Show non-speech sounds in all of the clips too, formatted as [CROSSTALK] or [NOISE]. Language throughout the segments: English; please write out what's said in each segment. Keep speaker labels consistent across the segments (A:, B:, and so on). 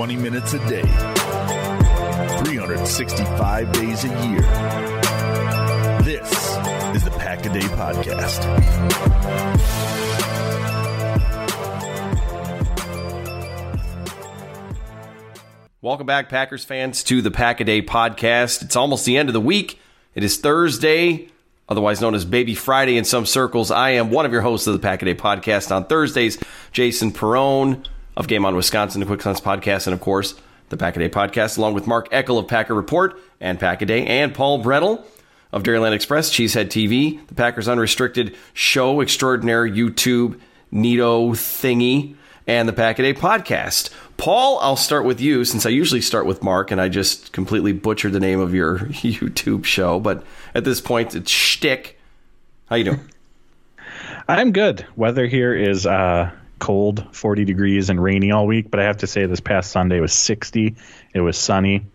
A: 20 minutes a day, 365 days a year. This is the Pack a Day Podcast.
B: Welcome back, Packers fans, to the Pack a Day Podcast. It's almost the end of the week. It is Thursday, otherwise known as Baby Friday in some circles. I am one of your hosts of the Pack a Day Podcast on Thursdays, Jason Perone of Game On Wisconsin, the Quick Sense podcast, and of course, the Pack a Day podcast, along with Mark Eckel of Packer Report and Pack a Day, and Paul Bretl of Dairyland Express, Cheesehead TV, the Packers Unrestricted Show Extraordinaire YouTube Neato thingy, and the Pack a Day podcast. Paul, I'll start with you since I usually start with Mark, and I just completely butchered the name of your [LAUGHS] YouTube show. But at this point, it's shtick. How you doing?
C: I'm good. Weather here is uh, cold, 40 degrees and rainy all week. But I have to say, this past Sunday was 60. It was sunny.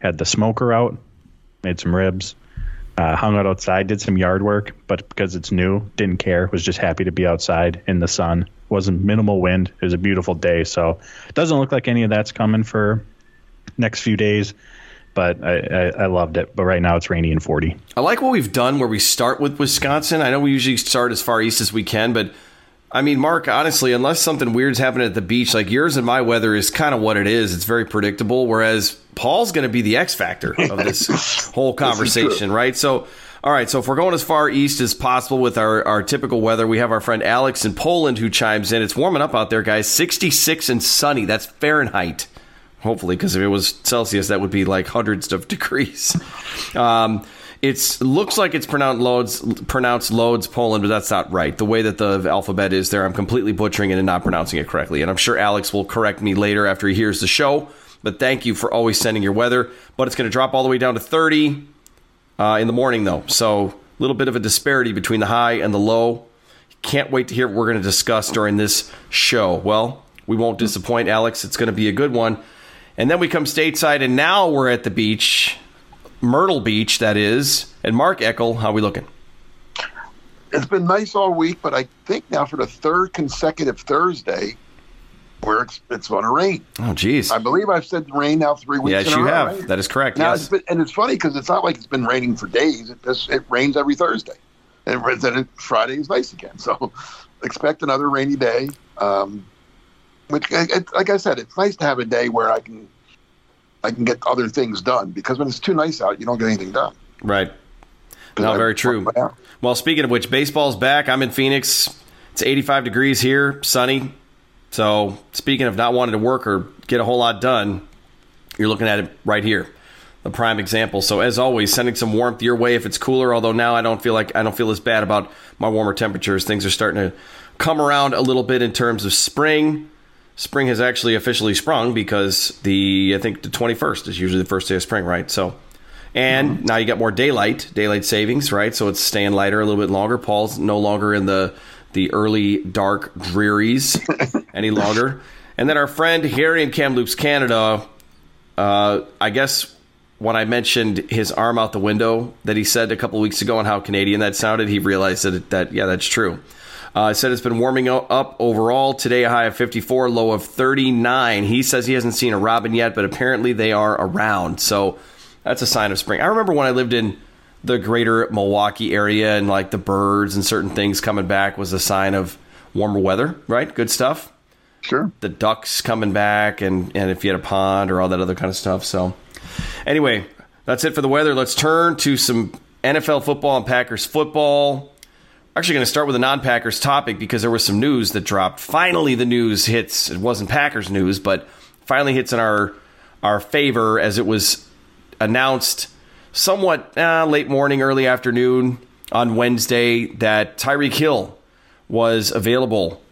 C: Had the smoker out, made some ribs, uh, hung out outside, did some yard work. But because it's new, didn't care. Was just happy to be outside in the sun. Wasn't minimal wind. It was a beautiful day. So it doesn't look like any of that's coming for next few days but I, I, I, loved it. But right now it's rainy and 40.
B: I like what we've done where we start with Wisconsin. I know we usually start as far east as we can, but I mean, Mark, honestly, unless something weird's happening at the beach, like yours and my weather is kind of what it is. It's very predictable. Whereas Paul's going to be the X factor of this [LAUGHS] whole conversation, right? So, all right. So if we're going as far east as possible with our, our typical weather, we have our friend Alex in Poland who chimes in. It's warming up out there, guys. 66 and sunny. That's Fahrenheit. Hopefully, because if it was Celsius, that would be like hundreds of [LAUGHS] degrees. Um, it looks like it's pronounced loads, pronounced loads Poland, but that's not right. The way that the alphabet is there, I'm completely butchering it and not pronouncing it correctly. And I'm sure Alex will correct me later after he hears the show. But thank you for always sending your weather. But it's going to drop all the way down to 30 uh, in the morning, though. So a little bit of a disparity between the high and the low. Can't wait to hear what we're going to discuss during this show. Well, we won't disappoint, Alex. It's going to be a good one. And then we come stateside, and now we're at the beach Myrtle Beach, that is. And Mark Eckel, how are we looking?
D: It's been nice all week, but I think now for the third consecutive Thursday, where it's, it's going to rain.
B: Oh, geez.
D: I believe I've said rain now three weeks.
B: Yes, you
D: row,
B: have.
D: Right?
B: That is correct.
D: Now,
B: yes.
D: It's been, and it's funny because it's not like it's been raining for days. It just, it rains every Thursday, and then it, Friday is nice again. [LAUGHS] So expect another rainy day. Um, which, like I said, it's nice to have a day where I can I can get other things done because when it's too nice out, you don't get anything done.
B: Right. No, I, very true. Well, speaking of which, baseball's back. I'm in Phoenix. It's 85 degrees here, sunny. So, speaking of not wanting to work or get a whole lot done, you're looking at it right here. A prime example. So, as always, sending some warmth your way if it's cooler. Although now I don't feel like I don't feel as bad about my warmer temperatures. Things are starting to come around a little bit in terms of spring spring has actually officially sprung because the I think the 21st is usually the first day of spring, right? So and mm-hmm. now you got more daylight, daylight savings, right? So it's staying lighter a little bit longer. Paul's no longer in the the early dark drearies [LAUGHS] any longer. And then our friend Harry in Kamloops, Canada, uh, I guess when I mentioned his arm out the window that he said a couple weeks ago and how Canadian that sounded, he realized that, that yeah, that's true. Uh, said it's been warming up overall. Today, a high of 54, low of 39. He says he hasn't seen a robin yet, but apparently they are around. So that's a sign of spring. I remember when I lived in the greater Milwaukee area and like the birds and certain things coming back was a sign of warmer weather, right? Good stuff.
D: Sure.
B: The ducks coming back, and and if you had a pond or all that other kind of stuff. So, anyway, that's it for the weather. Let's turn to some NFL football and Packers football. Actually, going to start with a non-Packers topic because there was some news that dropped. Finally, the news hits. It wasn't Packers news, but finally hits in our our favor as it was announced somewhat uh, late morning, early afternoon on Wednesday that Tyreek Hill was available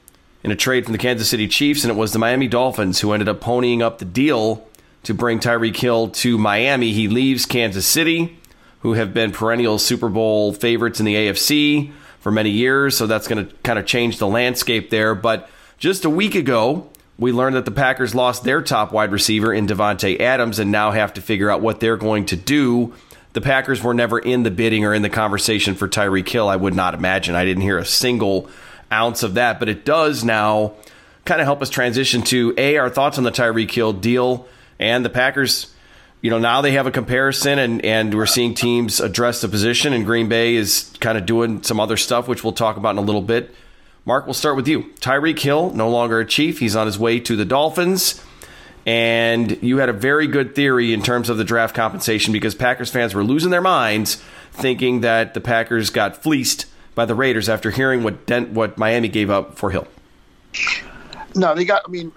B: in a trade from the Kansas City Chiefs, and it was the Miami Dolphins who ended up ponying up the deal to bring Tyreek Hill to Miami. He leaves Kansas City, who have been perennial Super Bowl favorites in the AFC for many years, so that's going to kind of change the landscape there. But just a week ago, we learned that the Packers lost their top wide receiver in Davante Adams and now have to figure out what they're going to do. The Packers were never in the bidding or in the conversation for Tyreek Hill, I would not imagine. I didn't hear a single ounce of that, but it does now kind of help us transition to A, our thoughts on the Tyreek Hill deal and the Packers you know, now they have a comparison and, and we're seeing teams address the position and Green Bay is kind of doing some other stuff, which we'll talk about in a little bit. Mark, we'll start with you. Tyreek Hill, no longer a chief. He's on his way to the Dolphins. And you had a very good theory in terms of the draft compensation because Packers fans were losing their minds thinking that the Packers got fleeced by the Raiders after hearing what Dent, what Miami gave up for Hill.
D: No, they got. I mean,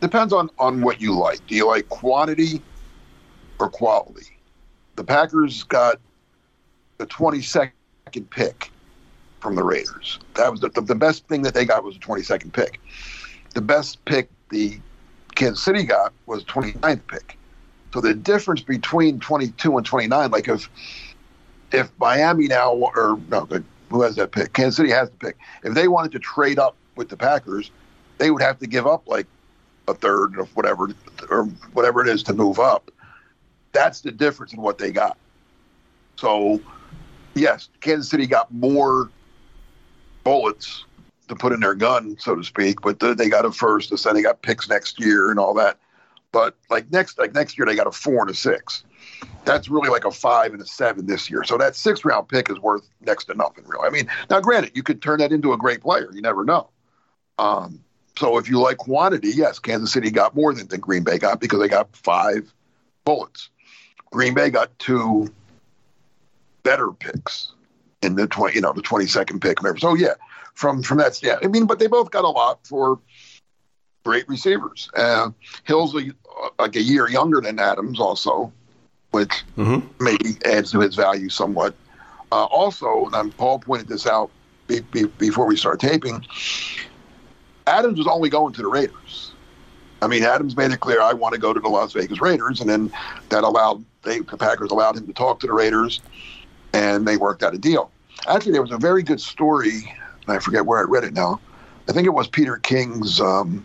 D: depends on on what you like. Do you like quantity or quality. The Packers got the 22nd pick from the Raiders. That was the, the, the best thing that they got was a 22nd pick. The best pick the Kansas City got was 29th pick. So the difference between 22 and 29, like if if Miami now or no, who has that pick? Kansas City has the pick. If they wanted to trade up with the Packers, they would have to give up like a third of whatever or whatever it is to move up. That's the difference in what they got. So, yes, Kansas City got more bullets to put in their gun, so to speak, but they got a first, and then they got picks next year and all that. But like next, like next year, they got a four and a six. That's really like a five and a seven this year. So that six round pick is worth next to nothing, really. I mean, now granted, you could turn that into a great player. You never know. Um, so if you like quantity, yes, Kansas City got more than, than Green Bay got because they got five bullets. Green Bay got two better picks in the twenty, you know, the twenty second pick. Whatever. So yeah, from from that, yeah. I mean, but they both got a lot for great receivers. Uh, Hill's a, like a year younger than Adams, also, which mm-hmm. maybe adds to his value somewhat. Uh, also, and Paul pointed this out be, be, before we start taping. Adams was only going to the Raiders. I mean, Adams made it clear I want to go to the Las Vegas Raiders, and then that allowed they, the Packers allowed him to talk to the Raiders, and they worked out a deal. Actually, there was a very good story. I forget where I read it now. I think it was Peter King's um,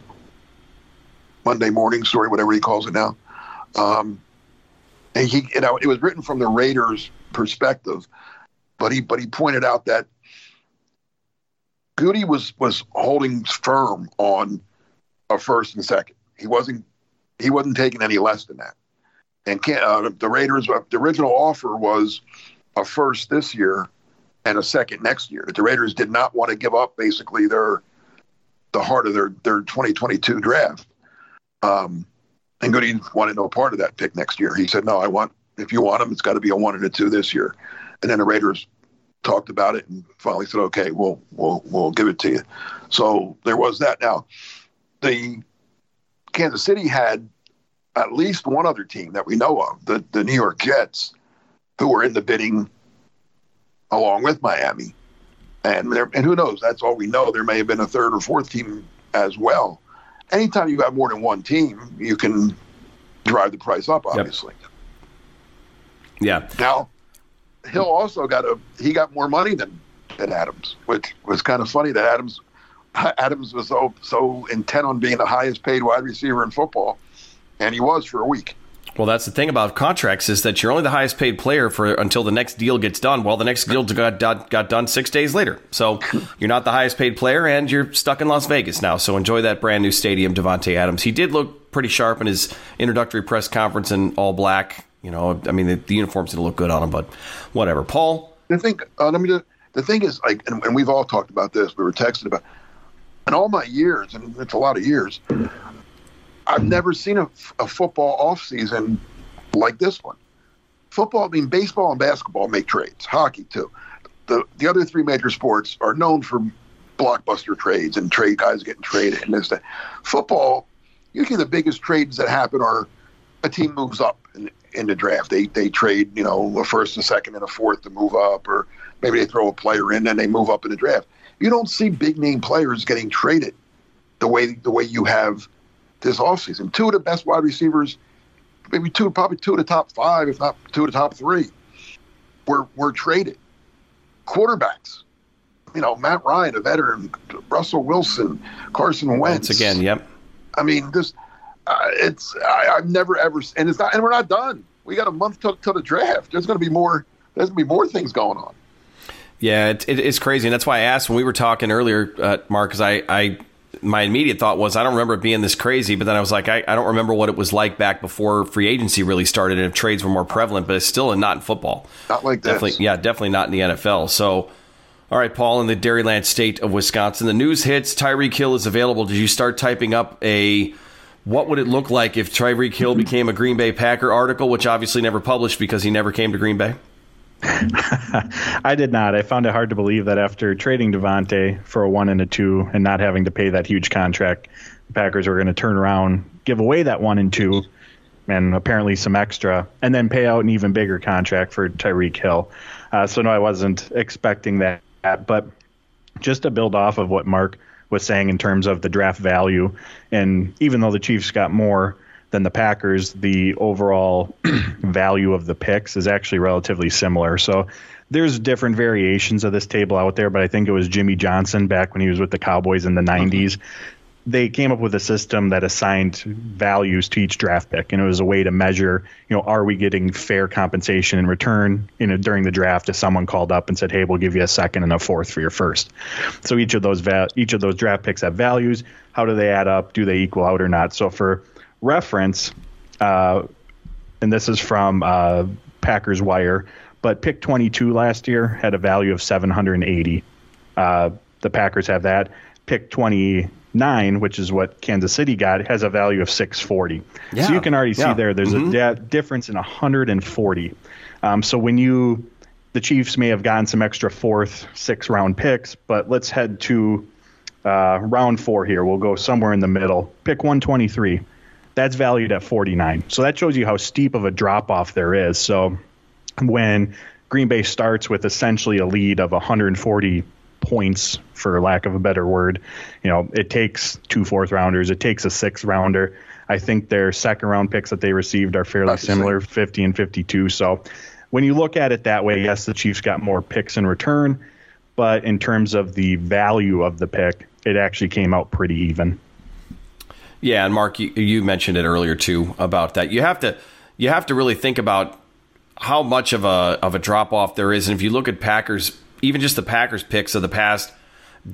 D: Monday morning story, whatever he calls it now. Um, and he, you know, it was written from the Raiders' perspective, but he, but he pointed out that Gutey was was holding firm on a first and second. He wasn't he wasn't taking any less than that. And uh, the Raiders, uh, the original offer was a first this year and a second next year. The Raiders did not want to give up basically their the heart of their their 2022 draft. Um, and Gutey wanted no part of that pick next year. He said, "No, I want if you want them, it's got to be a one and a two this year." And then the Raiders talked about it and finally said, "Okay, we'll we'll we'll give it to you." So there was that. Now, the Kansas City had at least one other team that we know of, the, the New York Jets, who were in the bidding along with Miami. And, and who knows? That's all we know. There may have been a third or fourth team as well. Anytime you have more than one team, you can drive the price up, obviously.
B: Yep.
D: Yeah. Now, Hill also got a he got more money than than Adams, which was kind of funny that Adams [LAUGHS] Adams was so so intent on being the highest paid wide receiver in football, and he was for a week.
B: Well, that's the thing about contracts is that you're only the highest paid player for until the next deal gets done. Well, the next deal got, got, got done six days later, so you're not the highest paid player, and you're stuck in Las Vegas now. So enjoy that brand new stadium, Davante Adams. He did look pretty sharp in his introductory press conference in all black. You know, I mean, the, the uniforms didn't look good on him, but whatever. Paul,
D: the thing, uh, let me. The thing is, like, and, and we've all talked about this. We were texting about in all my years, and it's a lot of years, I've never seen a, a football off season like this one. Football, I mean, baseball and basketball make trades, hockey too. The, the other three major sports are known for blockbuster trades and trade guys getting traded and this that. Football, usually the biggest trades that happen are a team moves up in, in the draft. They they trade, you know, a first, a second, and a fourth to move up, or maybe they throw a player in and they move up in the draft. You don't see big name players getting traded the way the way you have this offseason. Two of the best wide receivers, maybe two, probably two of the top five, if not two of the top three, were were traded. Quarterbacks, you know, Matt Ryan, a veteran, Russell Wilson, Carson Wentz.
B: Once again, yep.
D: I mean, this uh, it's I, I've never ever and it's not and we're not done. We got a month till, till the draft. There's going to be more. There's going to be more things going on.
B: Yeah, it, it, it's crazy, and that's why I asked when we were talking earlier, uh, Mark, because I, I my immediate thought was I don't remember it being this crazy, but then I was like, I, I, don't remember what it was like back before free agency really started and if trades were more prevalent, but it's still not in football.
D: Not like
B: that.
D: definitely.
B: Yeah, definitely not in the NFL. So, all right, Paul, in the Dairyland state of Wisconsin, the news hits Tyreek Hill is available. Did you start typing up a what would it look like if Tyreek Hill became a Green Bay Packer article, which obviously never published because he never came to Green Bay? [LAUGHS]
C: I did not. I found it hard to believe that after trading Davante for a one and a two and not having to pay that huge contract, the Packers were going to turn around, give away that one and two, and apparently some extra, and then pay out an even bigger contract for Tyreek Hill. Uh, so no, I wasn't expecting that. But just to build off of what Mark was saying in terms of the draft value, and even though the Chiefs got more than the Packers, the overall [CLEARS THROAT] value of the picks is actually relatively similar. So there's different variations of this table out there, but I think it was Jimmy Johnson back when he was with the Cowboys in the mm-hmm. 90s. They came up with a system that assigned values to each draft pick, and it was a way to measure, you know, are we getting fair compensation in return? You know, during the draft, if someone called up and said, "Hey, we'll give you a second and a fourth for your first. so each of those va- each of those draft picks have values. How do they add up? Do they equal out or not? So for reference, uh, and this is from uh, Packers Wire, but pick 22 last year had a value of 780. Uh, the Packers have that. Pick 29, which is what Kansas City got, has a value of 640.
B: Yeah.
C: So you can already see there, there's
B: Mhm.
C: a da- difference in 140. Um, so when you, the Chiefs may have gotten some extra fourth, six round picks, but let's head to uh, round four here. We'll go somewhere in the middle. Pick 123 that's valued at 49. So that shows you how steep of a drop off there is. So when Green Bay starts with essentially a lead of 140 points, for lack of a better word, you know, it takes two fourth rounders, it takes a sixth rounder. I think their second round picks that they received are fairly
D: the
C: similar, 50 and 52. So when you look at it that way, yes, the Chiefs got more picks in return, but in terms of the value of the pick, it actually came out pretty even.
B: Yeah, and Mark, you, you mentioned it earlier too about that. You have to you have to really think about how much of a of a drop off there is, and if you look at Packers, even just the Packers picks of the past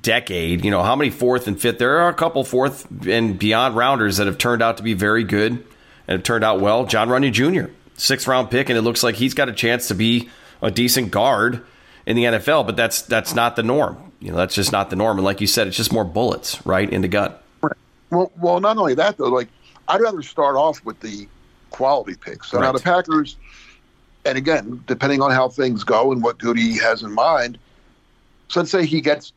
B: decade, you know how many fourth and fifth. There are a couple fourth and beyond rounders that have turned out to be very good and have turned out well. Jon Runyan Jr. sixth round pick, and it looks like he's got a chance to be a decent guard in the NFL, but that's that's not the norm. You know, that's just not the norm. And like you said, it's just more bullets right in the gut.
D: Well, well, not only that though. Like, I'd rather start off with the quality picks. So now the Packers, and again, depending on how things go and what Gutey has in mind. So let's say he gets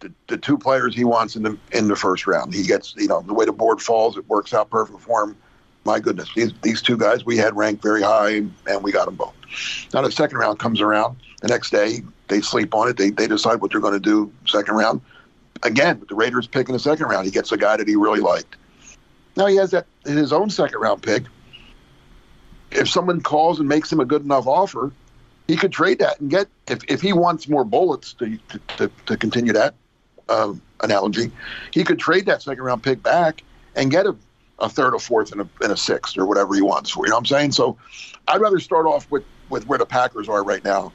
D: the, the two players he wants in the in the first round. He gets, you know, the way the board falls, it works out perfect for him. My goodness, these these two guys we had ranked very high, and we got them both. Now the second round comes around. The next day, they sleep on it. They they decide what they're going to do second round again, with the Raiders pick in the second round, he gets a guy that he really liked. Now he has that in his own second round pick. If someone calls and makes him a good enough offer, he could trade that and get if, if he wants more bullets to to, to, continue that um, analogy, he could trade that second round pick back and get a, a third, a fourth, and a, and a sixth or whatever he wants for. You know what I'm saying? So I'd rather start off with with where the Packers are right now,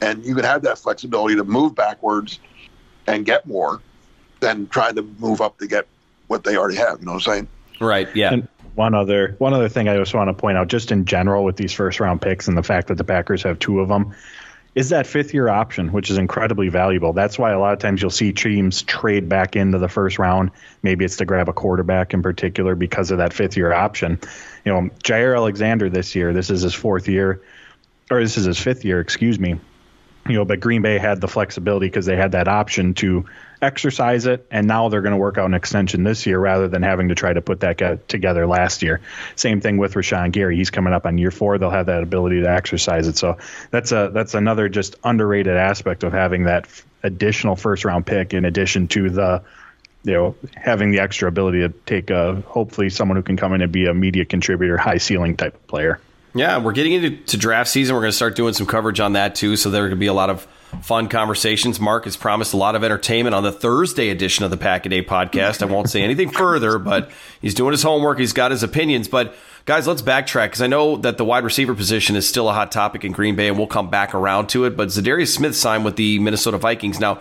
D: and you could have that flexibility to move backwards and get more than trying to move up to get what they already have. You know what I'm saying?
B: Right. Yeah.
C: And one other one other thing I just want to point out, just in general with these first round picks and the fact that the Packers have two of them, is that fifth year option, which is incredibly valuable. That's why a lot of times you'll see teams trade back into the first round. Maybe it's to grab a quarterback in particular because of that fifth year option. You know, Jaire Alexander this year, this is his fourth year, or this is his fifth year, excuse me. You know, but Green Bay had the flexibility because they had that option to exercise it, and now they're going to work out an extension this year rather than having to try to put that together last year. Same thing with Rashan Gary; he's coming up on year four. They'll have that ability to exercise it. So that's a that's another just underrated aspect of having that additional first round pick in addition to the you know having the extra ability to take a hopefully someone who can come in and be a media contributor, high ceiling type of player.
B: Yeah, we're getting into draft season. We're going to start doing some coverage on that too. So there are going to be a lot of fun conversations. Mark has promised a lot of entertainment on the Thursday edition of the Pack a Day podcast. I won't say anything [LAUGHS] further, but he's doing his homework. He's got his opinions. But guys, let's backtrack because I know that the wide receiver position is still a hot topic in Green Bay, and we'll come back around to it. But Za'Darius Smith signed with the Minnesota Vikings. Now,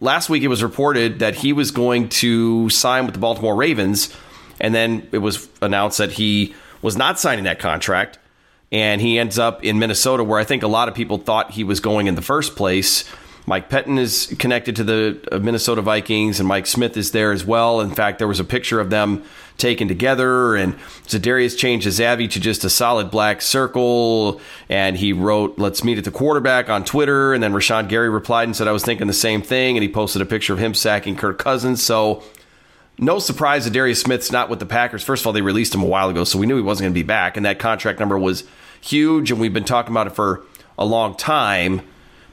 B: last week it was reported that he was going to sign with the Baltimore Ravens, and then it was announced that he was not signing that contract and he ends up in Minnesota, where I think a lot of people thought he was going in the first place. Mike Pettine is connected to the uh, Minnesota Vikings, and Mike Smith is there as well. In fact, there was a picture of them taken together, and Za'Darius changed his Avi to just a solid black circle, and he wrote, "Let's meet at the quarterback" on Twitter, and then Rashan Gary replied and said, "I was thinking the same thing," and he posted a picture of him sacking Kirk Cousins. So no surprise that Darius Smith's not with the Packers. First of all, they released him a while ago, so we knew he wasn't going to be back, and that contract number was huge, and we've been talking about it for a long time.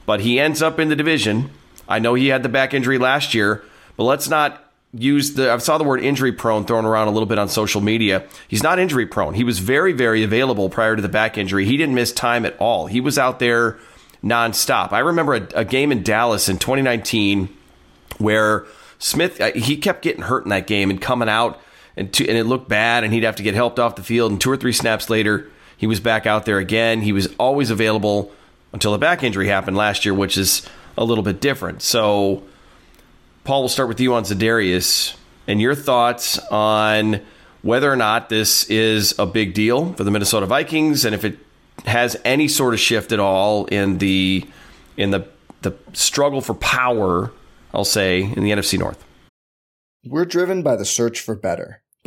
B: But he ends up in the division. I know he had the back injury last year, but let's not use the. I saw the word injury prone thrown around a little bit on social media. He's not injury prone. He was very, very available prior to the back injury. He didn't miss time at all. He was out there nonstop. I remember a, a game in Dallas in 2019 where Smith uh, he kept getting hurt in that game and coming out and to, and it looked bad and he'd have to get helped off the field and two or three snaps later he was back out there again. He was always available until the back injury happened last year, which is a little bit different. So, Paul, we'll start with you on Za'Darius and your thoughts on whether or not this is a big deal for the Minnesota Vikings, and if it has any sort of shift at all in the in the the struggle for power, I'll say, in the NFC North.
E: We're driven by the search for better.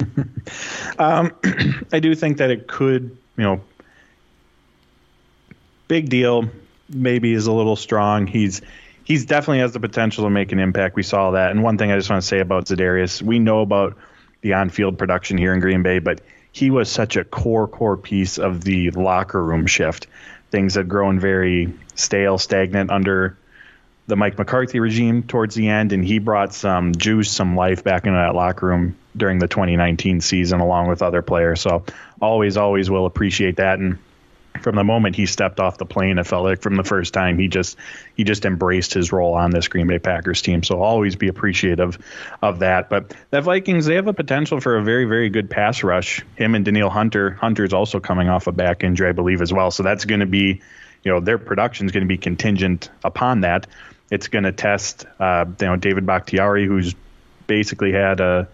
F: [LAUGHS]
C: um, [CLEARS THROAT] I do think that it could, you know, big deal. Maybe is a little strong. He's he's definitely has the potential to make an impact. We saw that. And one thing I just want to say about Za'Darius, we know about the on-field production here in Green Bay, but he was such a core core piece of the locker room shift. Things had grown very stale, stagnant under the Mike McCarthy regime towards the end, and he brought some juice, some life back into that locker room during the 2019 season, along with other players. So always, always will appreciate that. And from the moment he stepped off the plane, it felt like from the first time he just he just embraced his role on this Green Bay Packers team. So always be appreciative of that. But the Vikings, they have a potential for a very, very good pass rush. Him and Danielle Hunter. Hunter's also coming off a back injury, I believe, as well. So that's going to be, you know, their production is going to be contingent upon that. It's going to test, uh, you know, David Bakhtiari, who's basically had a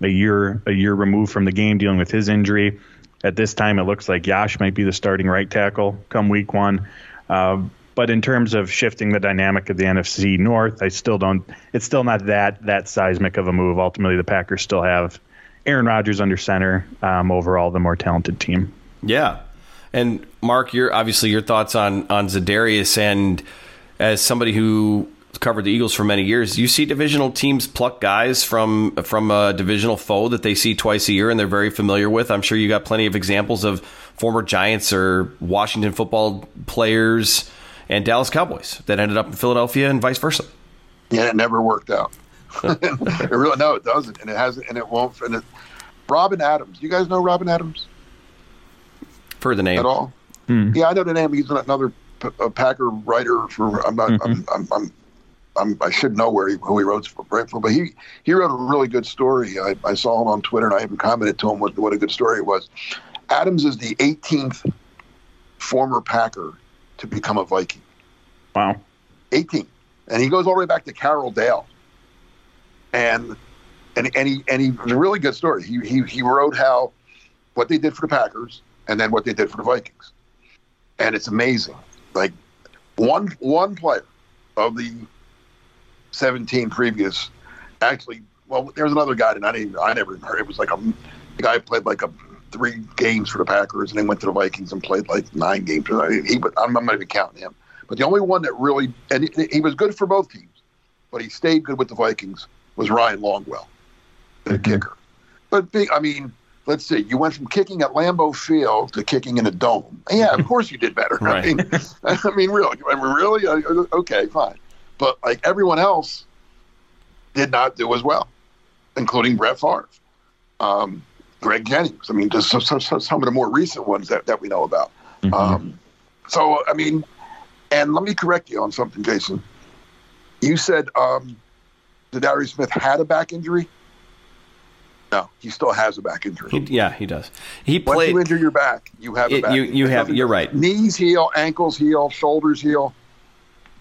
C: a year a year removed from the game dealing with his injury. At this time, it looks like Yosh might be the starting right tackle come week one. Uh, but in terms of shifting the dynamic of the NFC North, I still don't. It's still not that that seismic of a move. Ultimately, the Packers still have Aaron Rodgers under center. Um, overall, the more talented team.
B: Yeah, and Mark, your obviously your thoughts on on Za'Darius, and as somebody who covered the Eagles for many years, you see divisional teams pluck guys from from a divisional foe that they see twice a year and they're very familiar with. I'm sure you got plenty of examples of former Giants or Washington football players and Dallas Cowboys that ended up in Philadelphia and vice versa.
D: Yeah, it never worked out. [LAUGHS] it really no, it doesn't, and it hasn't, and it won't. And it, Robin Adams, you guys know Robin Adams
B: for the name
D: at all? Hmm. Yeah, I know the name. He's another a Packer writer for. I'm not. Mm-hmm. I'm, I'm, I'm I'm, i should know where he, who he wrote for, for, but he, he wrote a really good story. I, I saw him on Twitter, and I even commented to him what, what a good story it was. Adams is the 18th former Packer to become a Viking.
C: Wow.
D: 18. And he goes all the way back to Carroll Dale. And and and he and he was a really good story. He he he wrote how what they did for the Packers and then what they did for the Vikings. And it's amazing. Like one one player of the 17 previous. Actually, well, there was another guy that I didn't, I never even heard. It was like a, the guy played like a three games for the Packers and then went to the Vikings and played like nine games. He, I'm not even counting him. But the only one that really, and he, he was good for both teams, but he stayed good with the Vikings was Ryan Longwell, the mm-hmm. kicker. But I mean, let's see, you went from kicking at Lambeau Field to kicking in a dome. Yeah, of [LAUGHS] course you did better. right. I mean, [LAUGHS] I mean, really, I mean, really, okay, fine. But like everyone else did not do as well, including Brett Favre, um, Greg Jennings. I mean, just some, some, some, of the more recent ones that, that we know about. Mm-hmm. Um, so, I mean, and let me correct you on something, Jason. You said um, Darius Smith had a back injury. No, he still has a back injury.
B: He, yeah, he does. He
D: Once
B: played.
D: you injure your back, you have a back.
B: You, you have. You're right.
D: Knees heal, ankles heal, shoulders heal,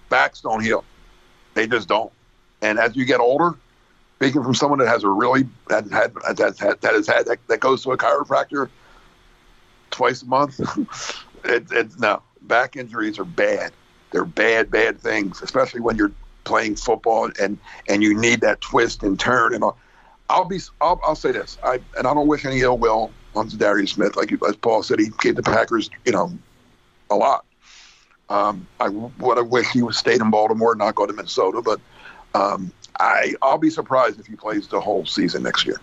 D: backs don't heal. They just don't. And as you get older, speaking from someone that has a really that had that had that has had that, that goes to a chiropractor twice a month, [LAUGHS] it, it's no back injuries are bad. They're bad, bad things, especially when you're playing football and and you need that twist and turn and all. I'll be I'll, I'll say this I and I don't wish any ill will on Darius Smith like as Paul said he gave the Packers you know a lot um, I would have wished he would stayed in Baltimore, and not go to Minnesota, but um, I I'll be surprised if he plays the whole season next year.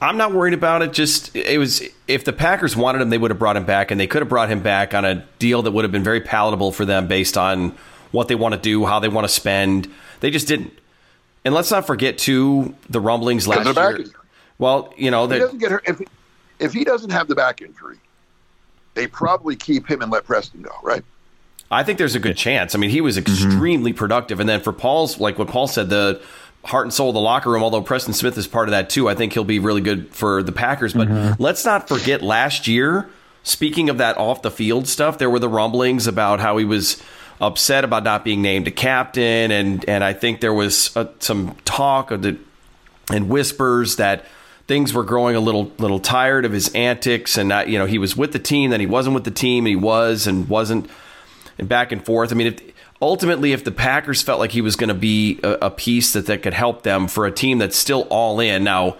B: I'm not worried about it. Just it was if the Packers wanted him, they would have brought him back, and they could have brought him back on a deal that would have been very palatable for them based on what they want to do, how they want to spend. They just didn't. And let's not forget too the rumblings last year. Well, you know,
D: if he doesn't get her, if, if he doesn't have the back injury, they probably keep him and let Preston go, right?
B: I think there's a good chance. I mean, he was mm-hmm. extremely mm-hmm. productive. And then for Paul's, like what Paul said, the heart and soul of the locker room, although Preston Smith is part of that too, I think he'll be really good for the Packers. But mm-hmm. let's not forget last year, speaking of that off the field stuff, there were the rumblings about how he was upset about not being named a captain. And, and I think there was uh, some talk of the, and whispers that things were growing a little little tired of his antics and not, you know he was with the team then he wasn't with the team and he was and wasn't and back and forth. I mean, if, ultimately, if the Packers felt like he was going to be a, a, piece that, that could help them for a team that's still all in, now,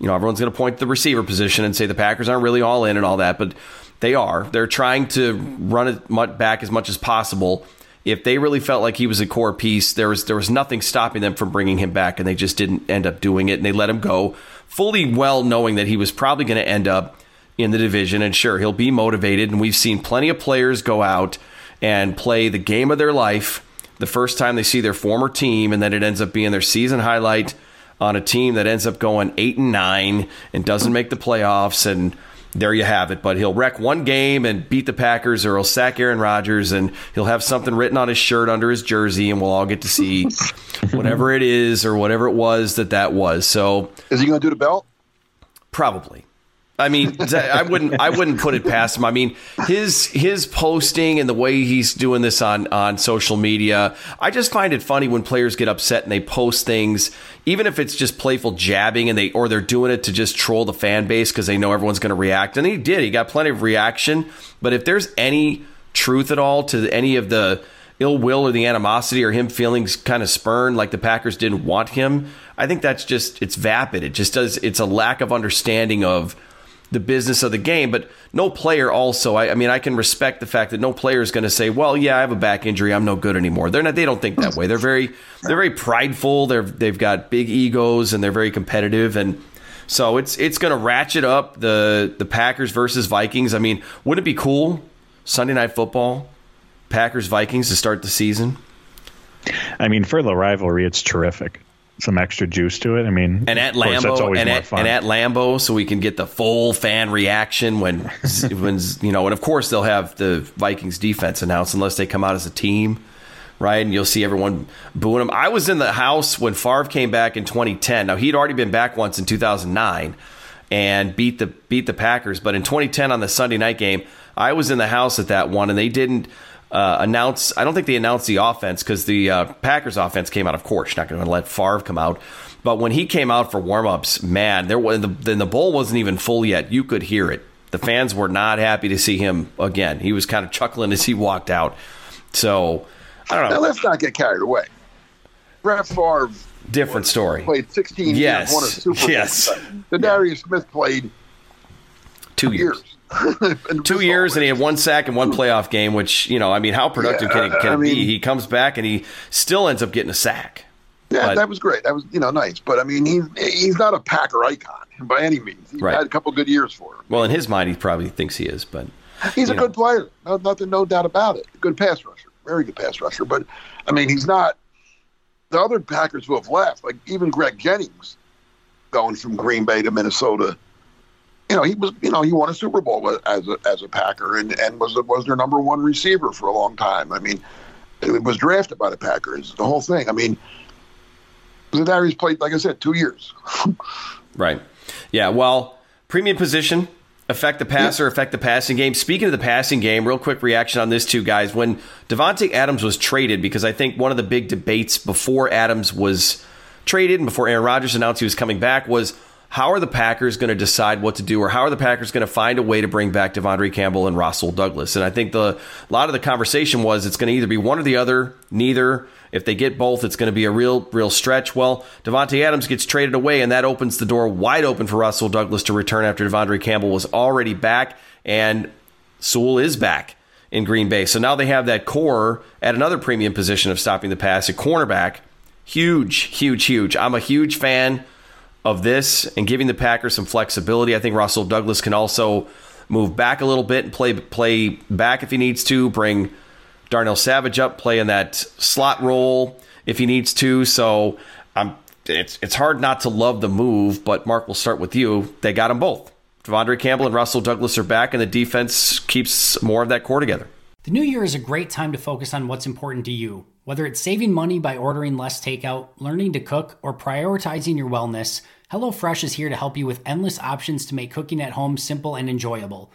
B: you know, everyone's going to point to the receiver position and say the Packers aren't really all in and all that, but they are. They're trying to run it back as much as possible. If they really felt like he was a core piece, there was there was nothing stopping them from bringing him back, and they just didn't end up doing it, and they let him go, fully well knowing that he was probably going to end up in the division. And sure, he'll be motivated, and we've seen plenty of players go out and play the game of their life the first time they see their former team, and then it ends up being their season highlight on a team that ends up going eight and nine and doesn't make the playoffs. And there you have it. But he'll wreck one game and beat the Packers, or he'll sack Aaron Rodgers, and he'll have something written on his shirt under his jersey, and we'll all get to see [LAUGHS] whatever it is or whatever it was that that was. So,
D: is he going to do the belt?
B: Probably. I mean, I wouldn't I wouldn't put it past him. I mean, his his posting and the way he's doing this on on social media, I just find it funny when players get upset and they post things, even if it's just playful jabbing and they or they're doing it to just troll the fan base because they know everyone's going to react. And he did. He got plenty of reaction. But if there's any truth at all to any of the ill will or the animosity or him feeling kind of spurned like the Packers didn't want him, I think that's just it's vapid. It just does. It's a lack of understanding of the business of the game. But no player also, I, I mean, I can respect the fact that no player is going to say, "Well, yeah, I have a back injury, I'm no good anymore." They're not. They don't think that way. They're very, they're very prideful. They're they've got big egos and they're very competitive and. So it's it's going to ratchet up the the Packers versus Vikings. I mean, wouldn't it be cool Sunday night football, Packers Vikings to start the season?
C: I mean, for the rivalry, it's terrific some extra juice to it. I mean,
B: and at Lambeau, and at, and at Lambeau, so we can get the full fan reaction when, [LAUGHS] when you know, and of course they'll have the Vikings defense announced unless they come out as a team, right? And you'll see everyone booing them. I was in the house when Favre came back in 2010. Now he'd already been back once in 2009 and beat the beat the Packers, but in 2010 on the Sunday night game, I was in the house at that one, and they didn't uh, announce. I don't think they announced the offense because the uh, Packers offense came out. Of course, you're not going to let Favre come out. But when he came out for warmups, man, there was the, then the bowl wasn't even full yet. You could hear it. The fans were not happy to see him again. He was kind of chuckling as he walked out. So I don't know.
D: Now let's not get carried away. Brett Favre,
B: different story.
D: Played 16
B: yes.
D: years, won a Super Bowl.
B: Yes.
D: Za'Darius Smith played
B: two years.
D: years. [LAUGHS]
B: Two years, and he had one sack and one playoff game. Which you know, I mean, how productive yeah, can it, can I it mean, be? He comes back and he still ends up getting a sack.
D: Yeah, but, that was great. That was you know nice, but I mean, he's he's not a Packer icon by any means. He right. had a couple good years for him.
B: Well, in his mind, he probably thinks he is, but
D: he's a
B: know.
D: good player. No, nothing, no doubt about it. Good pass rusher, very good pass rusher. But I mean, he's not. The other Packers who have left, like even Greg Jennings, going from Green Bay to Minnesota you know, he was, you know, he won a Super Bowl as a, as a Packer and, and was was their number one receiver for a long time. I mean, it was drafted by the Packers, the whole thing. I mean, Za'Darius played, like I said, two years. [LAUGHS]
B: right. Yeah. Well, premium position, affect the passer, yeah. affect the passing game. Speaking of the passing game, real quick reaction on this two guys. When Davante Adams was traded, because I think one of the big debates before Adams was traded and before Aaron Rodgers announced he was coming back was how are the Packers going to decide what to do, or how are the Packers going to find a way to bring back De'Vondre Campbell and Rasul Douglas? And I think the a lot of the conversation was it's going to either be one or the other, neither. If they get both, it's going to be a real, real stretch. Well, Davante Adams gets traded away, and that opens the door wide open for Rasul Douglas to return after De'Vondre Campbell was already back, and Sewell is back in Green Bay. So now they have that core at another premium position of stopping the pass at cornerback. Huge, huge, huge. I'm a huge fan of this and giving the Packers some flexibility. I think Rasul Douglas can also move back a little bit and play play back if he needs to. Bring Darnell Savage up, play in that slot role if he needs to. So um, it's it's hard not to love the move. But Mark, we'll start with you. They got them both. De'Vondre Campbell and Rasul Douglas are back, and the defense keeps more of that core together.
G: The new year is a great time to focus on what's important to you. Whether it's saving money by ordering less takeout, learning to cook, or prioritizing your wellness, HelloFresh is here to help you with endless options to make cooking at home simple and enjoyable.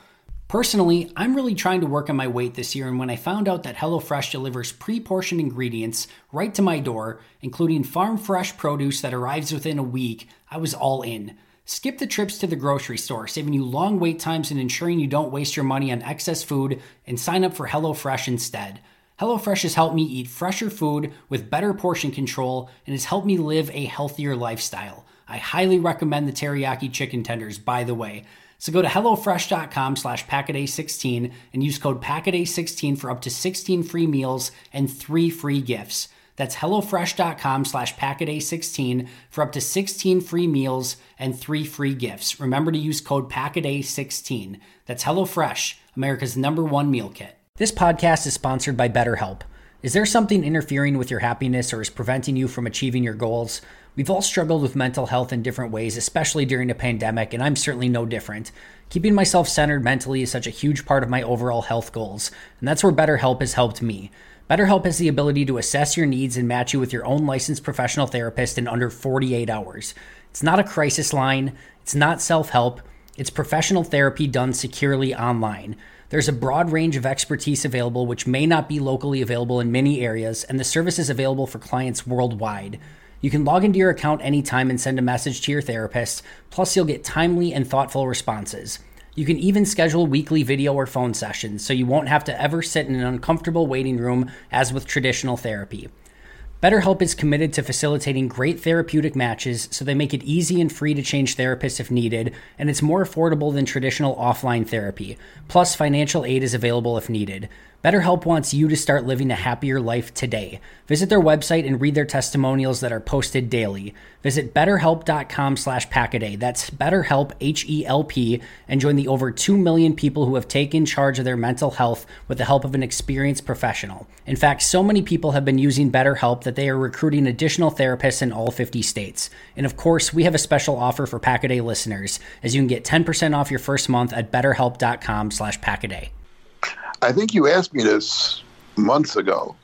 G: Personally, I'm really trying to work on my weight this year, and when I found out that HelloFresh delivers pre portioned ingredients right to my door, including farm fresh produce that arrives within a week, I was all in. Skip the trips to the grocery store, saving you long wait times and ensuring you don't waste your money on excess food, and sign up for HelloFresh instead. HelloFresh has helped me eat fresher food with better portion control and has helped me live a healthier lifestyle. I highly recommend the teriyaki chicken tenders, by the way. So go to HelloFresh.com slash Packaday16 and use code Packaday16 for up to 16 free meals and three free gifts. That's HelloFresh.com slash Packaday16 for up to 16 free meals and three free gifts. Remember to use code Packaday16. That's HelloFresh, America's number one meal kit. This podcast is sponsored by BetterHelp. Is there something interfering with your happiness or is preventing you from achieving your goals? We've all struggled with mental health in different ways, especially during a pandemic, and I'm certainly no different. Keeping myself centered mentally is such a huge part of my overall health goals, and that's where BetterHelp has helped me. BetterHelp has the ability to assess your needs and match you with your own licensed professional therapist in under 48 hours. It's not a crisis line, it's not self help It's professional therapy done securely online. There's a broad range of expertise available, which may not be locally available in many areas, and the service is available for clients worldwide. You can log into your account anytime and send a message to your therapist, plus, you'll get timely and thoughtful responses. You can even schedule weekly video or phone sessions, so you won't have to ever sit in an uncomfortable waiting room as with traditional therapy. BetterHelp is committed to facilitating great therapeutic matches so they make it easy and free to change therapists if needed, and it's more affordable than traditional offline therapy. Plus, financial aid is available if needed. BetterHelp wants you to start living a happier life today. Visit their website and read their testimonials that are posted daily. Visit betterhelp.com slash packaday. That's betterhelp, H-E-L-P, and join the over 2 million people who have taken charge of their mental health with the help of an experienced professional. In fact, so many people have been using BetterHelp that they are recruiting additional therapists in all 50 states. And of course, we have a special offer for Packaday listeners, as you can get 10% off your first month at betterhelp.com slash packaday.
D: I think you asked me this months ago.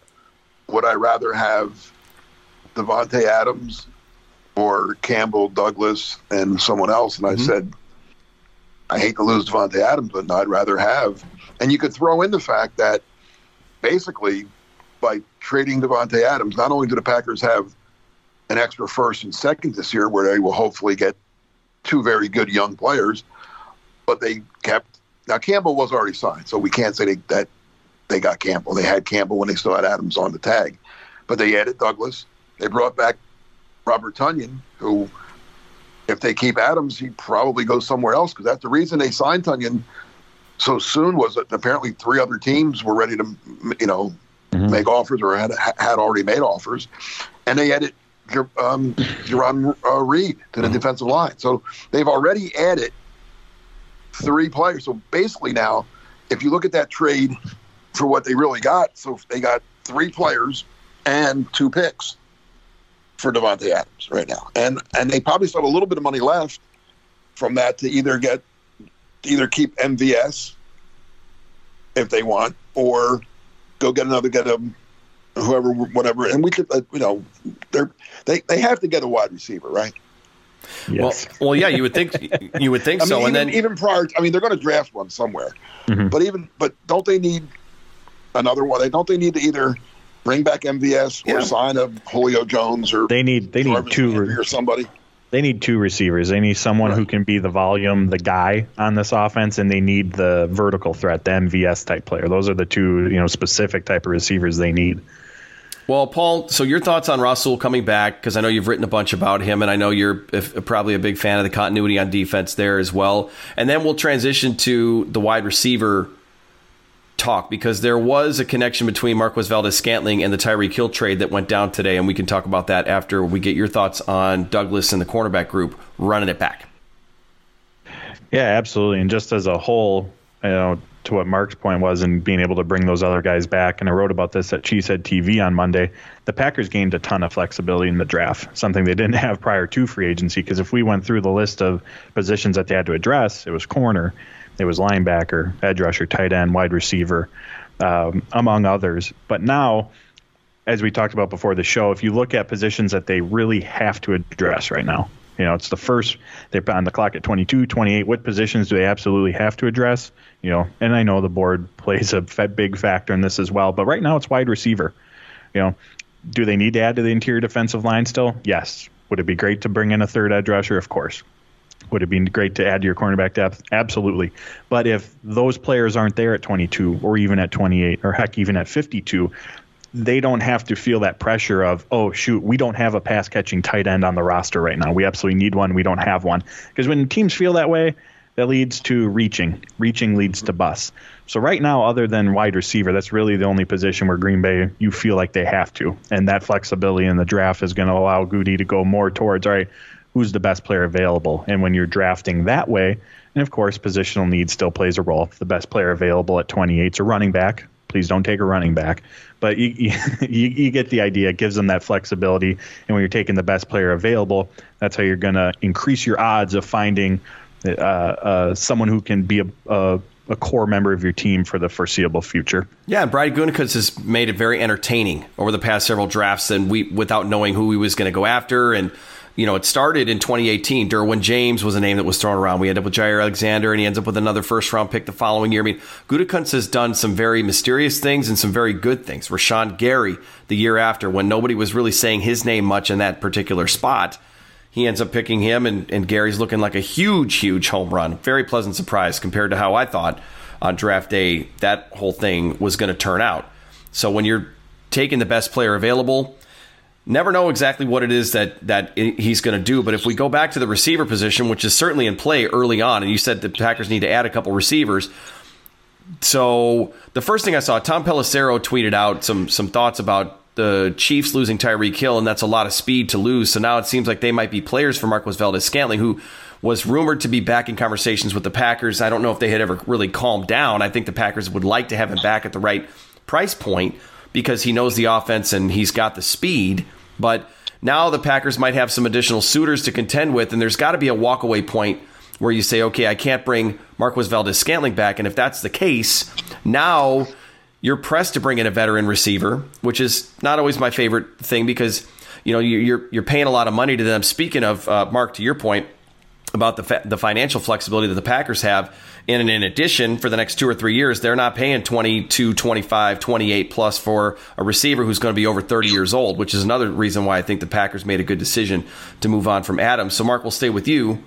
D: Would I rather have Davante Adams or Campbell, Douglas, and someone else? And I mm-hmm. said, I hate to lose Davante Adams, but I'd rather have. And you could throw in the fact that basically by trading Davante Adams, not only do the Packers have an extra first and second this year, where they will hopefully get two very good young players, but they kept now Campbell was already signed, so we can't say they, that they got Campbell. They had Campbell when they still had Adams on the tag, but they added Douglas. They brought back Robert Tonyan, who, if they keep Adams, he probably goes somewhere else because that's the reason they signed Tonyan so soon. Was that apparently three other teams were ready to, you know, mm-hmm. make offers or had had already made offers, and they added um, Jarran uh, Reed to the mm-hmm. defensive line. So they've already added three players. So basically now, if you look at that trade for what they really got, so they got three players and two picks for Davante Adams right now, and and they probably still have a little bit of money left from that to either get to either keep MVS if they want, or go get another get a whoever whatever, and we could uh, you know they they have to get a wide receiver right.
B: Yes. Well, well, yeah, you would think you would think [LAUGHS]
D: I
B: so,
D: mean,
B: and then
D: even prior, I mean, they're going to draft one somewhere, mm-hmm. but even but don't they need another one? They don't they need to either bring back MVS or yeah. sign a Julio Jones or
C: they need they need two
D: or somebody.
C: They need two receivers. They need someone right. who can be the volume, the guy on this offense, and they need the vertical threat, the MVS type player. Those are the two, you know, specific type of receivers they need.
B: Well, Paul, so your thoughts on Russell coming back? Because I know you've written a bunch about him, and I know you're if, probably a big fan of the continuity on defense there as well. And then we'll transition to the wide receiver talk because there was a connection between Marquez Valdes-Scantling and the Tyreek Hill trade that went down today, and we can talk about that after we get your thoughts on Douglas and the cornerback group running it back.
C: Yeah, absolutely. And just as a whole, you know, to what Mark's point was and being able to bring those other guys back. And I wrote about this at Cheesehead TV on Monday. The Packers gained a ton of flexibility in the draft, something they didn't [LAUGHS] have prior to free agency. Because if we went through the list of positions that they had to address, it was corner, it was linebacker, edge rusher, tight end, wide receiver, um, among others. But now, as we talked about before the show, if you look at positions that they really have to address right now, you know, it's the first, they're on the clock at 22, 28. What positions do they absolutely have to address? You know, and I know the board [LAUGHS] plays a big factor in this as well, but right now it's wide receiver. You know, do they need to add to the interior defensive line still? Yes. Would it be great to bring in a third edge rusher? Of course. Would it be great to add to your cornerback depth? Absolutely. But if those players aren't there at 22 or even at 28 or heck, even at 52, they don't have to feel that pressure of, oh, shoot, we don't have a pass catching tight end on the roster right now. We absolutely need one. We don't have one. Because when teams feel that way, that leads to reaching. Reaching leads to bus. So right now, other than wide receiver, that's really the only position where Green Bay you feel like they have to, and that flexibility in the draft is going to allow Gutey to go more towards all right, who's the best player available, and when you're drafting that way, and of course positional need still plays a role. The best player available at 28 is a running back. Please don't take a running back, but you, [LAUGHS] you, you get the idea. It gives them that flexibility, and when you're taking the best player available, that's how you're going to increase your odds of finding uh, uh, someone who can be a, a, a, core member of your team for the foreseeable future.
B: Yeah, Brad Gutekunst has made it very entertaining over the past several drafts, and we without knowing who he was going to go after, and you know, it started in 2018. Derwin James was a name that was thrown around. We ended up with Jaire Alexander, and he ends up with another first round pick the following year. I mean, Gutekunst has done some very mysterious things and some very good things. Rashan Gary, the year after, when nobody was really saying his name much in that particular spot, he ends up picking him, and, and Gary's looking like a huge, huge home run. Very pleasant surprise compared to how I thought on draft day that whole thing was going to turn out. So when you're taking the best player available, never know exactly what it is that that he's going to do. But if we go back to the receiver position, which is certainly in play early on, and you said the Packers need to add a couple receivers. So the first thing I saw, Tom Pelissero tweeted out some some thoughts about the Chiefs losing Tyreek Hill, and that's a lot of speed to lose. So now it seems like they might be players for Marquez Valdes-Scantling, who was rumored to be back in conversations with the Packers. I don't know if they had ever really calmed down. I think the Packers would like to have him back at the right price point because he knows the offense and he's got the speed. But now the Packers might have some additional suitors to contend with, and there's got to be a walkaway point where you say, okay, I can't bring Marquez Valdes-Scantling back. And if that's the case, now you're pressed to bring in a veteran receiver, which is not always my favorite thing because you know you're you're paying a lot of money to them. Speaking of uh, Mark, to your point about the fa- the financial flexibility that the Packers have, and in addition, for the next two or three years, they're not paying 22, 25, 28 plus for a receiver who's going to be over 30 years old, which is another reason why I think the Packers made a good decision to move on from Adams. So, Mark, we'll stay with you.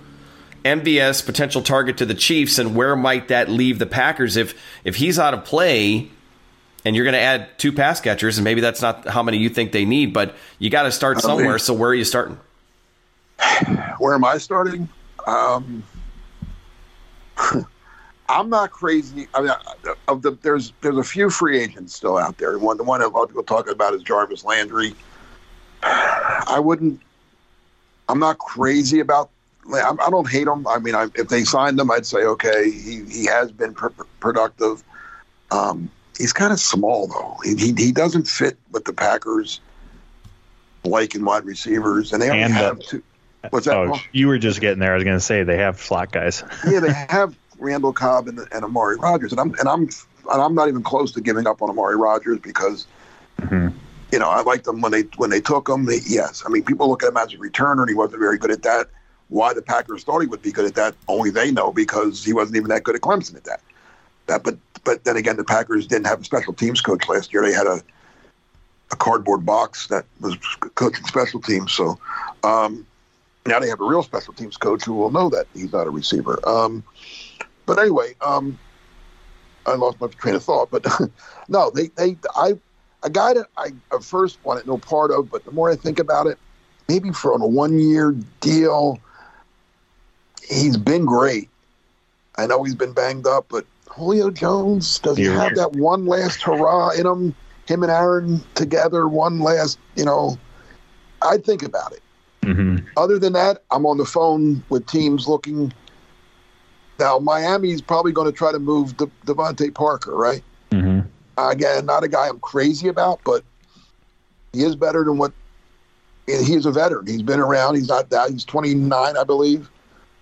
B: MVS potential target to the Chiefs, and where might that leave the Packers if if he's out of play? And you're going to add two pass catchers, and maybe that's not how many you think they need, but you got to start somewhere. So where are you starting? [SIGHS]
D: Where am I starting? Um, [LAUGHS] I'm not crazy. I mean, of the there's there's a few free agents still out there. One the one that a lot of people talking about is Jarvis Landry. [SIGHS] I wouldn't. I'm not crazy about. I, I don't hate him. I mean, I, if they signed him, I'd say okay. He he has been pr- productive. Um, he's kind of small though. He, he, he doesn't fit with the Packers. like and wide receivers, and they only
C: And,
D: have two. What's that?
C: Oh, you were just getting there. I was going to say they have slot guys. [LAUGHS]
D: yeah, they have Randall Cobb and, and Amari Rodgers, and I'm and I'm and I'm not even close to giving up on Amari Rodgers because
C: Mhm.
D: you know I liked them when they when they took him. They, yes, I mean people look at him as a returner, and he wasn't very good at that. Why the Packers thought he would be good at that, only they know because he wasn't even that good at Clemson at that. That, but but then again, the Packers didn't have a special teams coach last year. They had a a cardboard box that was coaching special teams. So um, now they have a real special teams coach who will know that he's not a receiver. Um, but anyway, um, I lost my train of thought. But [LAUGHS] no, they they I a guy that I at first wanted no part of, but the more I think about it, maybe for on a one year deal, he's been great. I know he's been banged up, but Julio Jones does he
C: You're
D: have
C: right.
D: that one last hurrah in him? Him and Aaron together, one last, you know. I'd think about it.
C: hmm
D: Other than that, I'm on the phone with teams looking. Now, Miami's probably going to try to move De- DeVante Parker, right?
C: hmm
D: Again, not a guy I'm crazy about, but he is better than what he's a veteran. He's been around. He's not that. He's 29, I believe.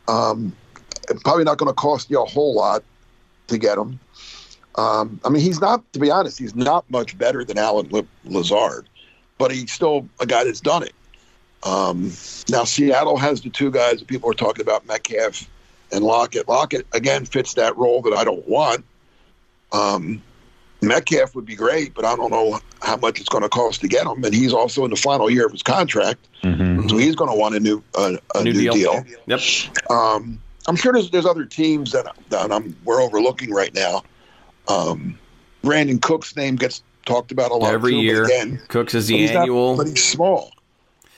D: Um, probably not going to cost you a whole lot to get him. Um, I mean, he's not, to be honest, he's not much better than Allen Lazard, but he's still a guy that's done it. Um, now, Seattle has the two guys that people are talking about, Metcalf and Lockett. Lockett, again, fits that role that I don't want. Um, Metcalf would be great, but I don't know how much it's going to cost to get him. And he's also in the final year of his contract,
C: hmm
D: so he's going to want a new a, a
B: New
D: new,
B: deal.
D: deal.
B: Yep.
D: Um, I'm sure there's there's other teams that, that I'm we're overlooking right now. Um, Brandin Cooks' name gets talked about a lot
B: Every
D: too,
B: year,
D: Again,
B: Cooks is
D: but
B: the
D: not-
B: annual.
D: but he's small.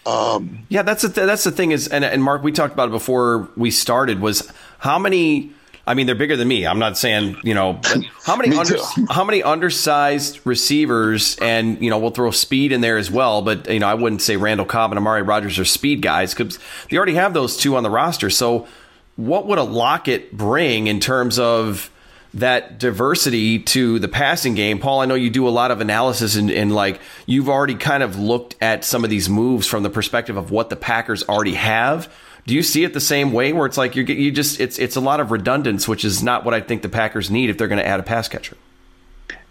D: Um,
B: Yeah, that's the th- that's the thing is, and, and Mark, we talked about it before we started. Was how many? I mean, they're bigger than me. I'm not saying you know, [LAUGHS] how many under, how many undersized receivers, and you know, we'll throw speed in there as well. But you know, I wouldn't say Randall Cobb and Amari Rodgers are speed guys because they already have those two on the roster. So, what would a Lockett bring in terms of? that diversity to the passing game. Paul, I know you do a lot of analysis and, and like you've already kind of looked at some of these moves from the perspective of what the Packers already have. Do you see it the same way where it's like you're you just it's it's a lot of redundance, which is not what I think the Packers need if they're going to add a pass catcher.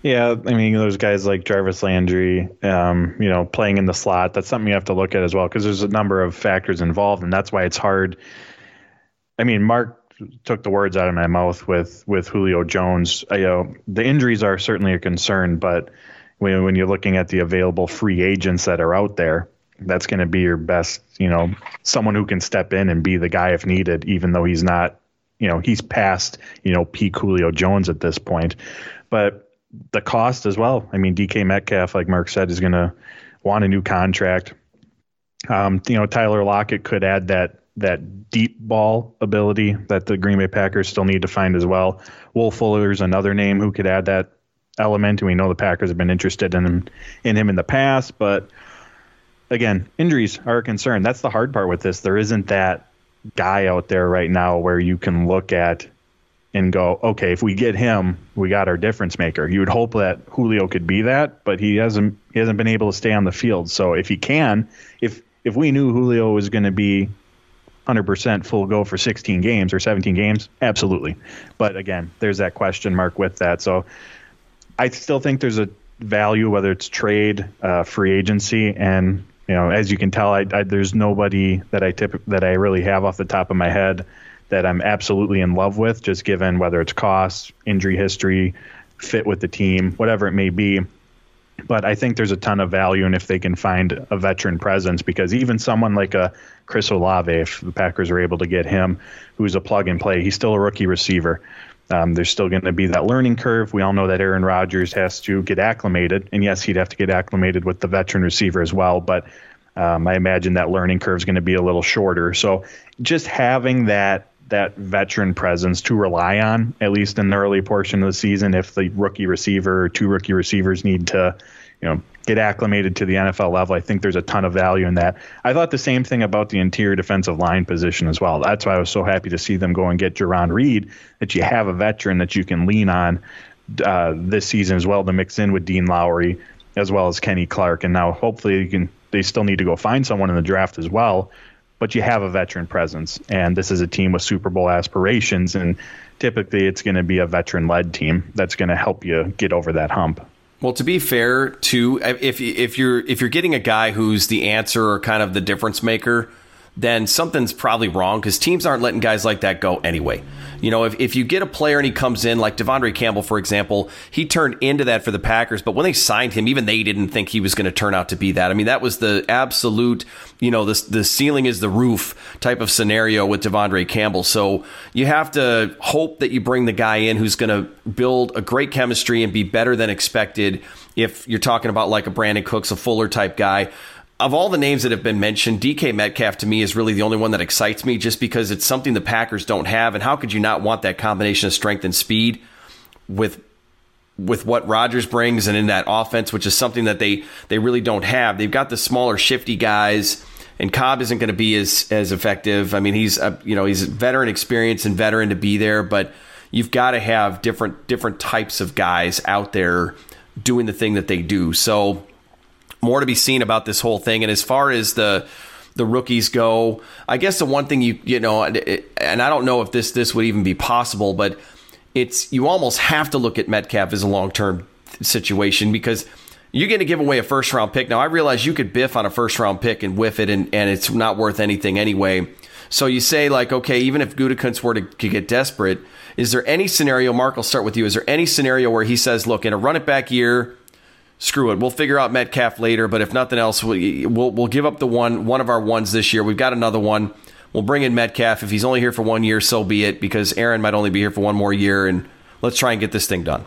C: Yeah, I mean, those guys like Jarvis Landry, um, you know, playing in the slot, that's something you have to look at as well because there's a number of factors involved, and that's why it's hard. I mean, Mark took the words out of my mouth with with Julio Jones. I, you know, the injuries are certainly a concern, but when when you're looking at the available free agents that are out there, that's going to be your best, you know, someone who can step in and be the guy if needed, even though he's not, you know, he's past, you know, peak Julio Jones at this point. But the cost as well. I mean, DK Metcalf, like Mark said, is going to want a new contract. Um, you know, Tyler Lockett could add that that deep ball ability that the Green Bay Packers still need to find as well. Will Fuller's another name who could add that element, and we know the Packers have been interested in him in him in the past, but again, injuries are a concern. That's the hard part with this. There isn't that guy out there right now where you can look at and go, okay, if we get him, we got our difference maker. You would hope that Julio could be that, but he hasn't he hasn't been able to stay on the field. So if he can, if if we knew Julio was going to be 100% full go for 16 games or 17 games, absolutely. But again, there's that question mark with that. So I still think there's a value whether it's trade, uh, free agency, and you know, as you can tell, I, I, there's nobody that I tip that I really have off the top of my head that I'm absolutely in love with, just given whether it's cost, injury history, fit with the team, whatever it may be. But I think there's a ton of value in if they can find a veteran presence because even someone like a Chris Olave, if the Packers are able to get him, who's a plug and play, he's still a rookie receiver. Um, there's still going to be that learning curve. We all know that Aaron Rodgers has to get acclimated, and yes, he'd have to get acclimated with the veteran receiver as well. But um, I imagine that learning curve is going to be a little shorter. So just having that that veteran presence to rely on, at least in the early portion of the season, if the rookie receiver or two rookie receivers need to, you know, get acclimated to the NFL level. I think there's a ton of value in that. I thought the same thing about the interior defensive line position as well. That's why I was so happy to see them go and get Jarran Reed, that you have a veteran that you can lean on uh, this season as well to mix in with Dean Lowry as well as Kenny Clark. And now hopefully you can they still need to go find someone in the draft as well but you have a veteran presence. And this is a team with Super Bowl aspirations. And typically it's going to be a veteran led team that's going to help you get over that hump.
B: Well, to be fair, too, if if you're if you're getting a guy who's the answer or kind of the difference maker, then something's probably wrong because teams aren't letting guys like that go anyway. You know, if, if you get a player and he comes in, like De'Vondre Campbell, for example, he turned into that for the Packers, but when they signed him, even they didn't think he was going to turn out to be that. I mean, that was the absolute, you know, the, the ceiling is the roof type of scenario with De'Vondre Campbell. So you have to hope that you bring the guy in who's going to build a great chemistry and be better than expected if you're talking about like a Brandin Cooks, a Fuller type guy of all the names that have been mentioned, DK Metcalf to me is really the only one that excites me just because it's something the Packers don't have. And how could you not want that combination of strength and speed with with what Rodgers brings and in that offense, which is something that they they really don't have. They've got the smaller, shifty guys, and Cobb isn't going to be as as effective. I mean, he's a, you know he's veteran experience and veteran to be there, but you've got to have different different types of guys out there doing the thing that they do. So more to be seen about this whole thing. And as far as the the rookies go, I guess the one thing you you know, and I don't know if this this would even be possible, but it's you almost have to look at Metcalf as a long term situation because you're going to give away a first round pick. Now I realize you could biff on a first round pick and whiff it, and, and it's not worth anything anyway. So you say like, okay, even if Gutekunst were to, to get desperate, is there any scenario? Mark, I'll start with you. Is there any scenario where he says, look, in a run it back year, screw it. We'll figure out Metcalf later, but if nothing else, we, will we'll give up the one one of our ones this year. We've got another one. We'll bring in Metcalf. If he's only here for one year, so be it, because Aaron might only be here for one more year, and let's try and get this thing done.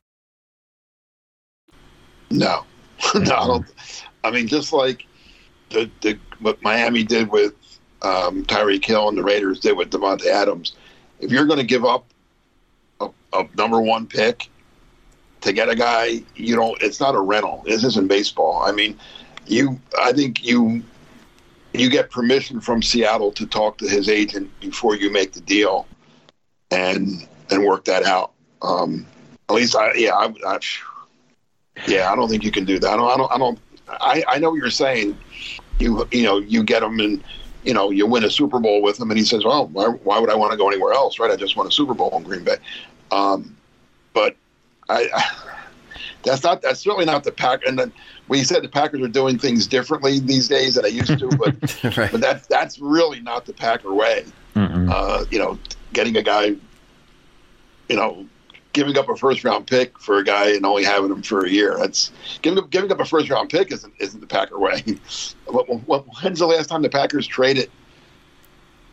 D: No, [LAUGHS] no, I don't. I mean, just like the, the what Miami did with um, Tyreek Hill and the Raiders did with Davante Adams. If you're going to give up a, a number one pick to get a guy, you don't. It's not a rental. This isn't baseball. I mean, you. I think you. You get permission from Seattle to talk to his agent before you make the deal, and and work that out. Um, at least I, yeah, I, I, yeah, I don't think you can do that. I don't, I don't, I don't. I, I know what you're saying. You, you know, you get him and you know you win a Super Bowl with him, and he says, "Well, why, why would I want to go anywhere else? Right? I just won a Super Bowl in Green Bay." Um, but I, I, [LAUGHS] that's not that's certainly not the pack. And then we said the Packers are doing things differently these days than i used to, but [LAUGHS]
B: Right.
D: but that that's really not the Packer way. Uh, you know, getting a guy, you know, giving up a first round pick for a guy and only having him for a year. That's giving up giving up a first round pick isn't isn't the Packer way. [LAUGHS] What- what- When's the last time the Packers traded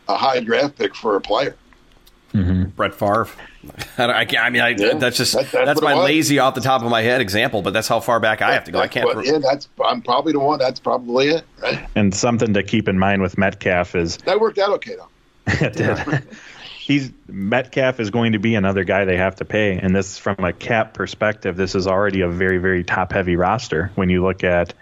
D: a high draft pick for a player? Mm-hmm.
B: Brett Favre. [LAUGHS] I, I, I mean, I,
D: Yeah,
B: that's just
D: that-
B: that's,
D: that's
B: my lazy off the top of my head example, but that's how far back I have to go. I can't.
D: what- yeah, that's I'm probably the one. That's probably it. Right?
C: And something to keep in mind with Metcalf is
D: That worked out okay though. [LAUGHS]
C: it did. He's Metcalf is going to be another guy they have to pay, and this from a cap perspective, this is already a very very top heavy roster. When you look at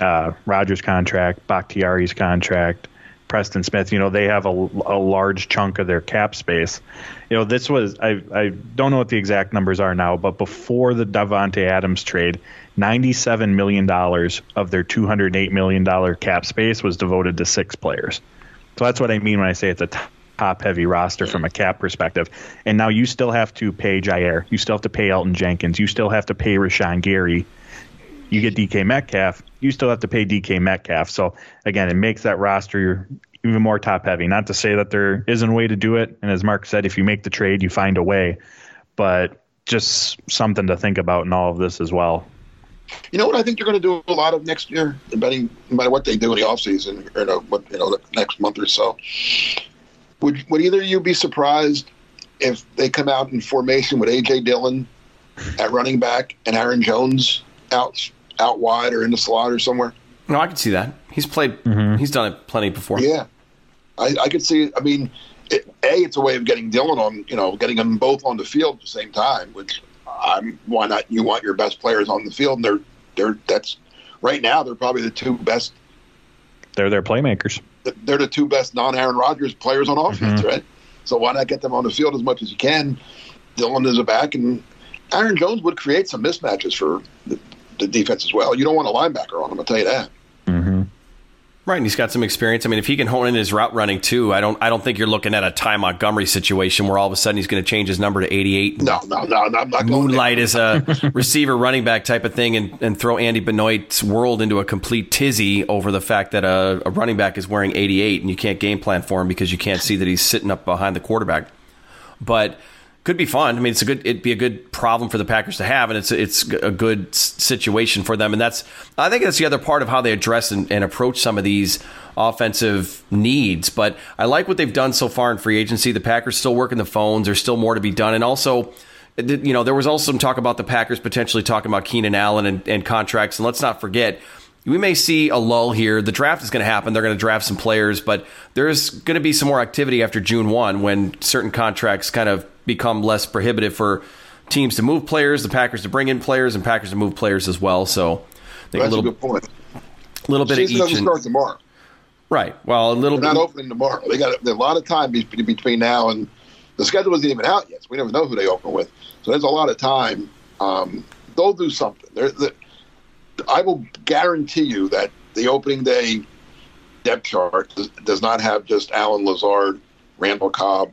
C: uh, Rodgers' contract, Bakhtiari's contract, Preston Smith, you know they have a, a large chunk of their cap space. You know this was I I don't know what the exact numbers are now, but before the Davante Adams trade, ninety seven million dollars of their two hundred eight million dollar cap space was devoted to six players. So that's what I mean when I say it's a top heavy roster from a cap perspective. And now you still have to pay Jaire. You still have to pay Elgton Jenkins. You still have to pay Rashan Gary. You get DK Metcalf. You still have to pay DK Metcalf. So again, it makes that roster even more top heavy. Not to say that there isn't a way to do it. And as Mark said, if you make the trade, you find a way. But just something to think about in all of this as well.
D: You know what I think you're going to do a lot of next year, depending no matter what they do in the offseason or no, what, you know the next month or so. Would would either of you be surprised if they come out in formation with AJ Dillon at running back and Aaron Jones out out wide or in the slot or somewhere?
B: No, I can see that. He's played. Mm-hmm. He's done it plenty before.
D: Yeah, I, I could see. I mean, it, a it's a way of getting Dillon on, you know, getting them both on the field at the same time. Which I'm why not? You want your best players on the field, and they're they're that's right now they're probably the two best.
C: They're their playmakers.
D: They're the two best non-Aaron Rodgers players on offense, mm-hmm. right? So why not get them on the field as much as you can? Dillon is a back, and Aaron Jones would create some mismatches for the, the defense as well. You don't want a linebacker on him, I'll tell you that. Mm-hmm.
B: Right, and he's got some experience. I mean, if he can hone in his route running too, I don't. I don't think you're looking at a Ty Montgomery situation where all of a sudden he's going to change his number to 88.
D: No, no, no, no I'm not
B: Moonlight as a [LAUGHS] receiver, running back type of thing, and, and throw Andy Benoit's world into a complete tizzy over the fact that a, a running back is wearing 88 and you can't game plan for him because you can't see that he's sitting up behind the quarterback. But could be fun. I mean, it's a good. It'd be a good problem for the Packers to have, and it's it's a good situation for them. And that's I think that's the other part of how they address and, and approach some of these offensive needs. But I like what they've done so far in free agency. The Packers still working the phones. There's still more to be done, and also. You know, there was also some talk about the Packers potentially talking about Keenan Allen and, and contracts. And let's not forget, we may see a lull here. The draft is going to happen. They're going to draft some players, but there's going to be some more activity after June 1 when certain contracts kind of become less prohibitive for teams to move players, the Packers to bring in players, and Packers to move players as well. So
D: That's
B: a
D: a good point.
B: A little bit of
D: Season
B: each.
D: doesn't start tomorrow.
B: right. Well, a little
D: They're
B: bit.
D: not opening tomorrow. They got a, a lot of time be- between now and the schedule isn't even out yet. So we never know who they open with. So there's a lot of time. Um, they'll do something. They're, they I will guarantee you that the opening day depth chart does, not have just Allen Lazard, Randall Cobb,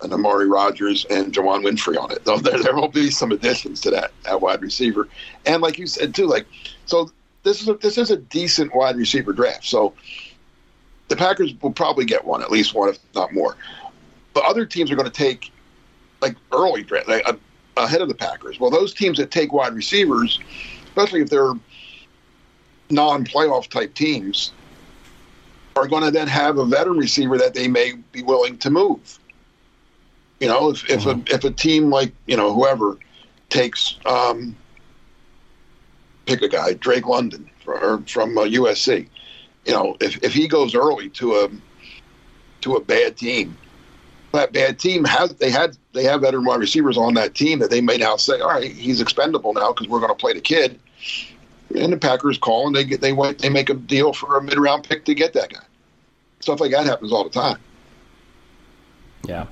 D: and Amari Rodgers and Juwann Winfree on it. [LAUGHS] There, there will be some additions to that at wide receiver, and like you said too, like so this is a, this is a decent wide receiver draft. So the Packers will probably get one, at least one, if not more. But other teams are going to take like early draft like, uh, ahead of the Packers. Well, those teams that take wide receivers, especially if they're non-playoff type teams, are going to then have a veteran receiver that they may be willing to move. You know, if if a if a team like you know whoever takes um, pick a guy Drake London from from uh, USC, you know, if if he goes early to a to a bad team, that bad team has they had they have veteran wide receivers on that team that they may now say, all right, he's expendable now because we're going to play the kid. And the Packers call and they get they went they make a deal for a mid round pick to get that guy. Stuff like that happens all the time.
B: Yeah.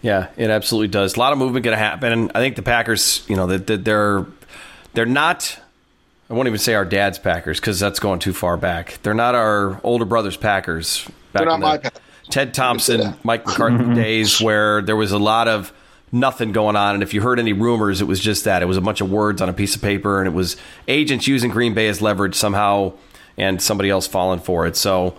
B: Yeah, it absolutely does. A lot of movement going to happen, and I think the Packers, you know, that they're they're not. I won't even say our dad's Packers because that's going too far back. They're not our older brother's Packers. Back
D: They're not
B: in the
D: my Packers.
B: Ted Thompson, Mike McCarthy [LAUGHS] days where there was a lot of nothing going on, and if you heard any rumors, it was just that it was a bunch of words on a piece of paper, and it was agents using Green Bay as leverage somehow, and somebody else falling for it. So,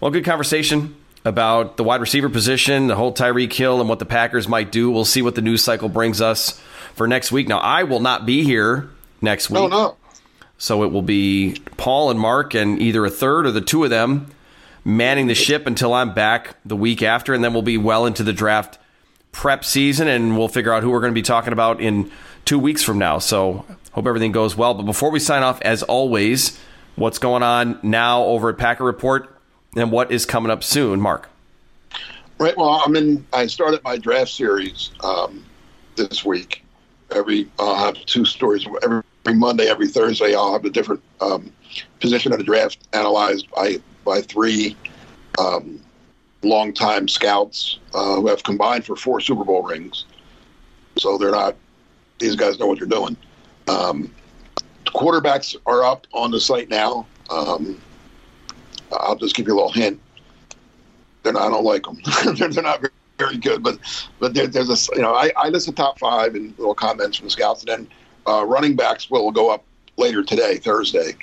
B: well, good conversation about the wide receiver position, the whole Tyreek Hill, and what the Packers might do. We'll see what the news cycle brings us for next week. Now, I will not be here next oh, week.
D: No, no.
B: So it will be Paul and Mark and either a third or the two of them manning the ship until I'm back the week after, and then we'll be well into the draft prep season, and we'll figure out who we're going to be talking about in two weeks from now. So hope everything goes well. But before we sign off, as always, what's going on now over at Packer Report and what is coming up soon, Mark?
D: Right. Well, I'm in. I started my draft series um, this week. Every I'll have two stories every, Monday, every Thursday. I'll have a different um, position of the draft analyzed by by three um, longtime scouts uh, who have combined for four Super Bowl rings. So they're not. These guys know what they're doing. Um, quarterbacks are up on the site now. Um, I'll just give you a little hint. They're not, I don't like them. [LAUGHS] they're, they're not very, very good, but but there, there's a you know I, I list the top five and little comments from the scouts, and then uh, running backs will go up later today, Thursday.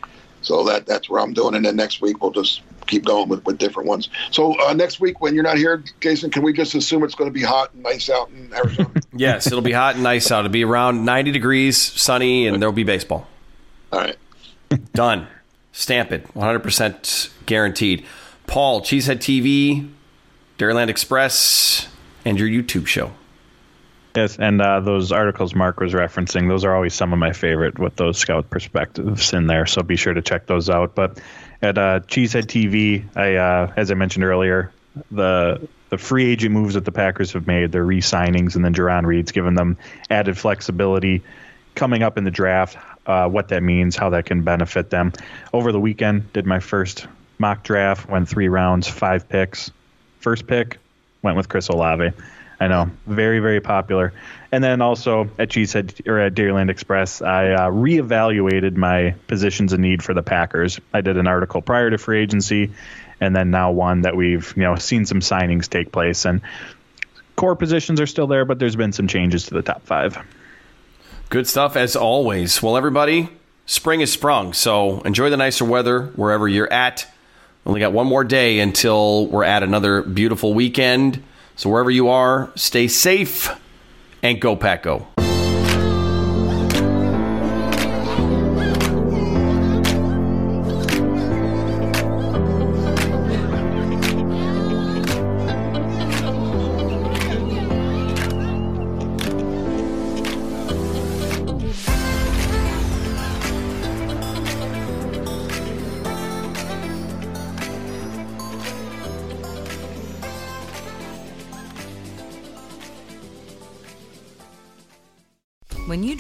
D: So that that's where I'm doing, and then next week we'll just keep going with, with different ones. So uh, next week when you're not here, Jason, can we just assume it's going to be hot and nice out in Arizona? [LAUGHS]
B: Yes, it'll be hot and nice out. It'll be around 90 degrees, sunny, and there'll be baseball.
D: All right. [LAUGHS]
B: Done. Stamp it. 100% guaranteed. Paul, Cheesehead TV, Dairyland Express, and your YouTube show.
C: Yes, and uh, those articles Mark was referencing, those are always some of my favorite with those scout perspectives in there. So be sure to check those out. But at uh, Cheesehead TV, I, uh, as I mentioned earlier, the the free agent moves that the Packers have made, their re-signings, and then Jarran Reed's given them added flexibility coming up in the draft. Uh, what that means, how that can benefit them. Over the weekend, did my first mock draft, went three rounds, five picks. First pick went with Chris Olave. I know, very very popular. And then also at Cheesehead or at Dairyland Express, I uh, reevaluated my positions of need for the Packers. I did an article prior to free agency, and then now one that we've you know seen some signings take place, and core positions are still there, but there's been some changes to the top five.
B: Good stuff as always. Well, everybody, spring is sprung, so enjoy the nicer weather wherever you're at. Only got one more day until we're at another beautiful weekend. So wherever you are, stay safe and go Pack Go.